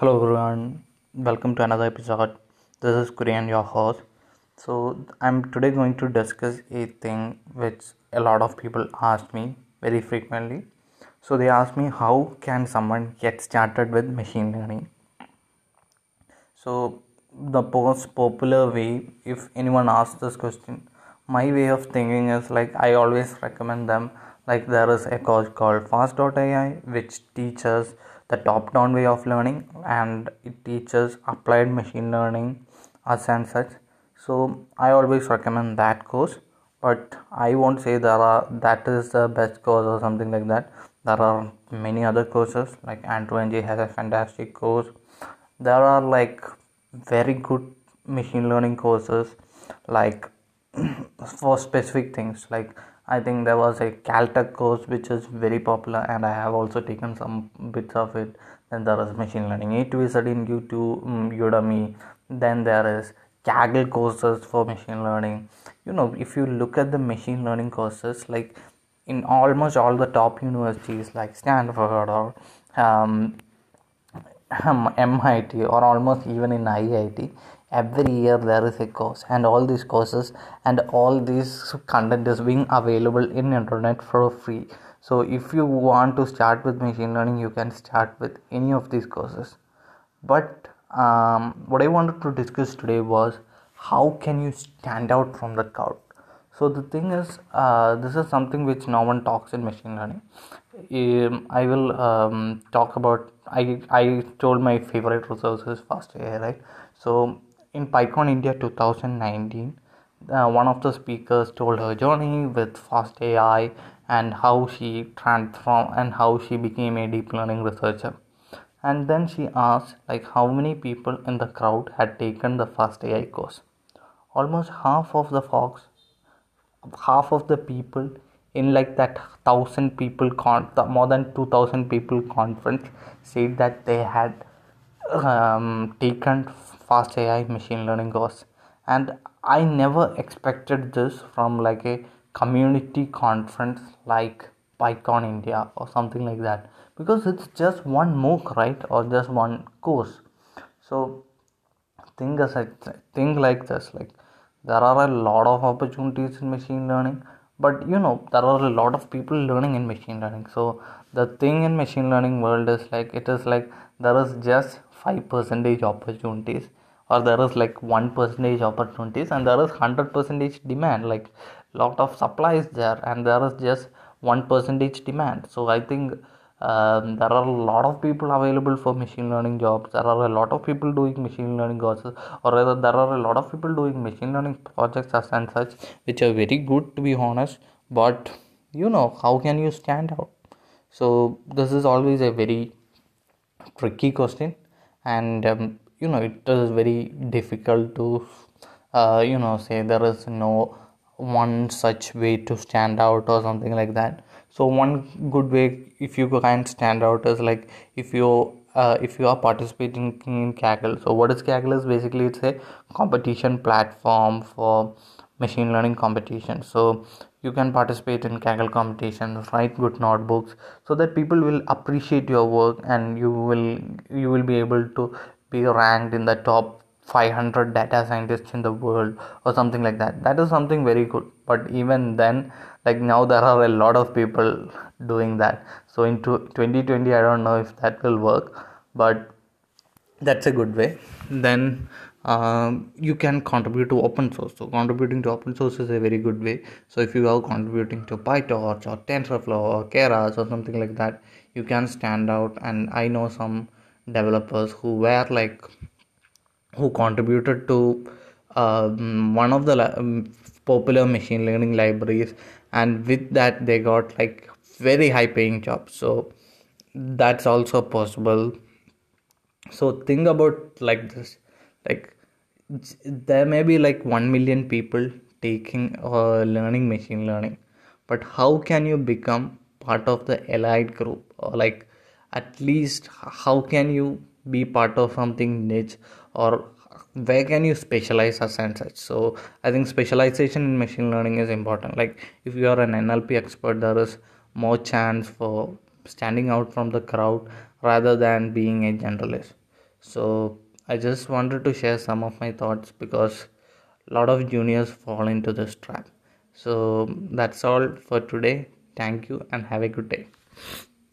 Hello everyone, welcome to another episode. This is Kurian, your host. So I'm today going to discuss a thing which a lot of people ask me very frequently. So they ask me how can someone get started with machine learning? So the most popular way, if anyone asks this question, my way of thinking is like I always recommend them like there is a course called fast.ai which teaches the top down way of learning and it teaches applied machine learning as and such. So i always recommend that course but i won't say there are that is the best course or something like that. There are many other courses like andrew ng has a fantastic course. There are like very good machine learning courses like for specific things like I think there was a Caltech course which is very popular, and I have also taken some bits of it. Then there is machine learning A to Z in YouTube, um, Udemy. Then there is Kaggle courses for machine learning. You know, if you look at the machine learning courses, like in almost all the top universities like Stanford or um, MIT or almost even in IIT, every year there is a course and all these courses and all this content is being available in internet for free. So if you want to start with machine learning you can start with any of these courses. But um, what i wanted to discuss today was how can you stand out from the crowd? So the thing is uh, this is something which no one talks in machine learning um, i will um, talk about i i told my favorite resources fast AI, right so in PyCon India 2019, uh, one of the speakers told her journey with Fast AI and how she transformed and how she became a deep learning researcher. And then she asked like how many people in the crowd had taken the Fast AI course. Almost half of the folks, half of the people in like that thousand people con more than two thousand people conference said that they had um, taken fast AI machine learning course. And I never expected this from like a community conference like PyCon India or something like that. Because it's just one MOOC right? Or just one course. So think as think like this like there are a lot of opportunities in machine learning but you know there are a lot of people learning in machine learning. So the thing in machine learning world is like it is like there is just 5 percentage opportunities or there is like 1 percentage opportunities and there is 100 percentage demand. Like lot of supply is there and there is just 1 percentage demand. So i think um, there are a lot of people available for machine learning jobs. There are a lot of people doing machine learning courses or rather there are a lot of people doing machine learning projects as and such which are very good to be honest. But you know how can you stand out? So this is always a very tricky question. And um, you know it is very difficult to uh, you know say there is no one such way to stand out or something like that. So one good way if you can stand out is like if you uh, if you are participating in Kaggle. So what is Kaggle is basically it's a competition platform for machine learning competition. So you can participate in Kaggle competitions write good notebooks so that people will appreciate your work and you will you will be able to be ranked in the top 500 data scientists in the world or something like that. That is something very good. But even then like now there are a lot of people doing that. So into 2020 i don't know if that will work but that's a good way. Then um, you can contribute to open source. So contributing to open source is a very good way. So if you are contributing to pytorch or tensorflow or keras or something like that you can stand out. And i know some developers who were like who contributed to um, one of the um, popular machine learning libraries. And with that they got like very high paying jobs so that's also possible. So think about like this. Like there may be like 1 million people taking or uh, learning machine learning. But how can you become part of the elite group? Or like at least how can you be part of something niche or where can you specialize as and such. So i think specialization in machine learning is important. Like if you are an nlp expert there is more chance for standing out from the crowd rather than being a generalist. So i just wanted to share some of my thoughts because a lot of juniors fall into this trap. So that's all for today. Thank you and have a good day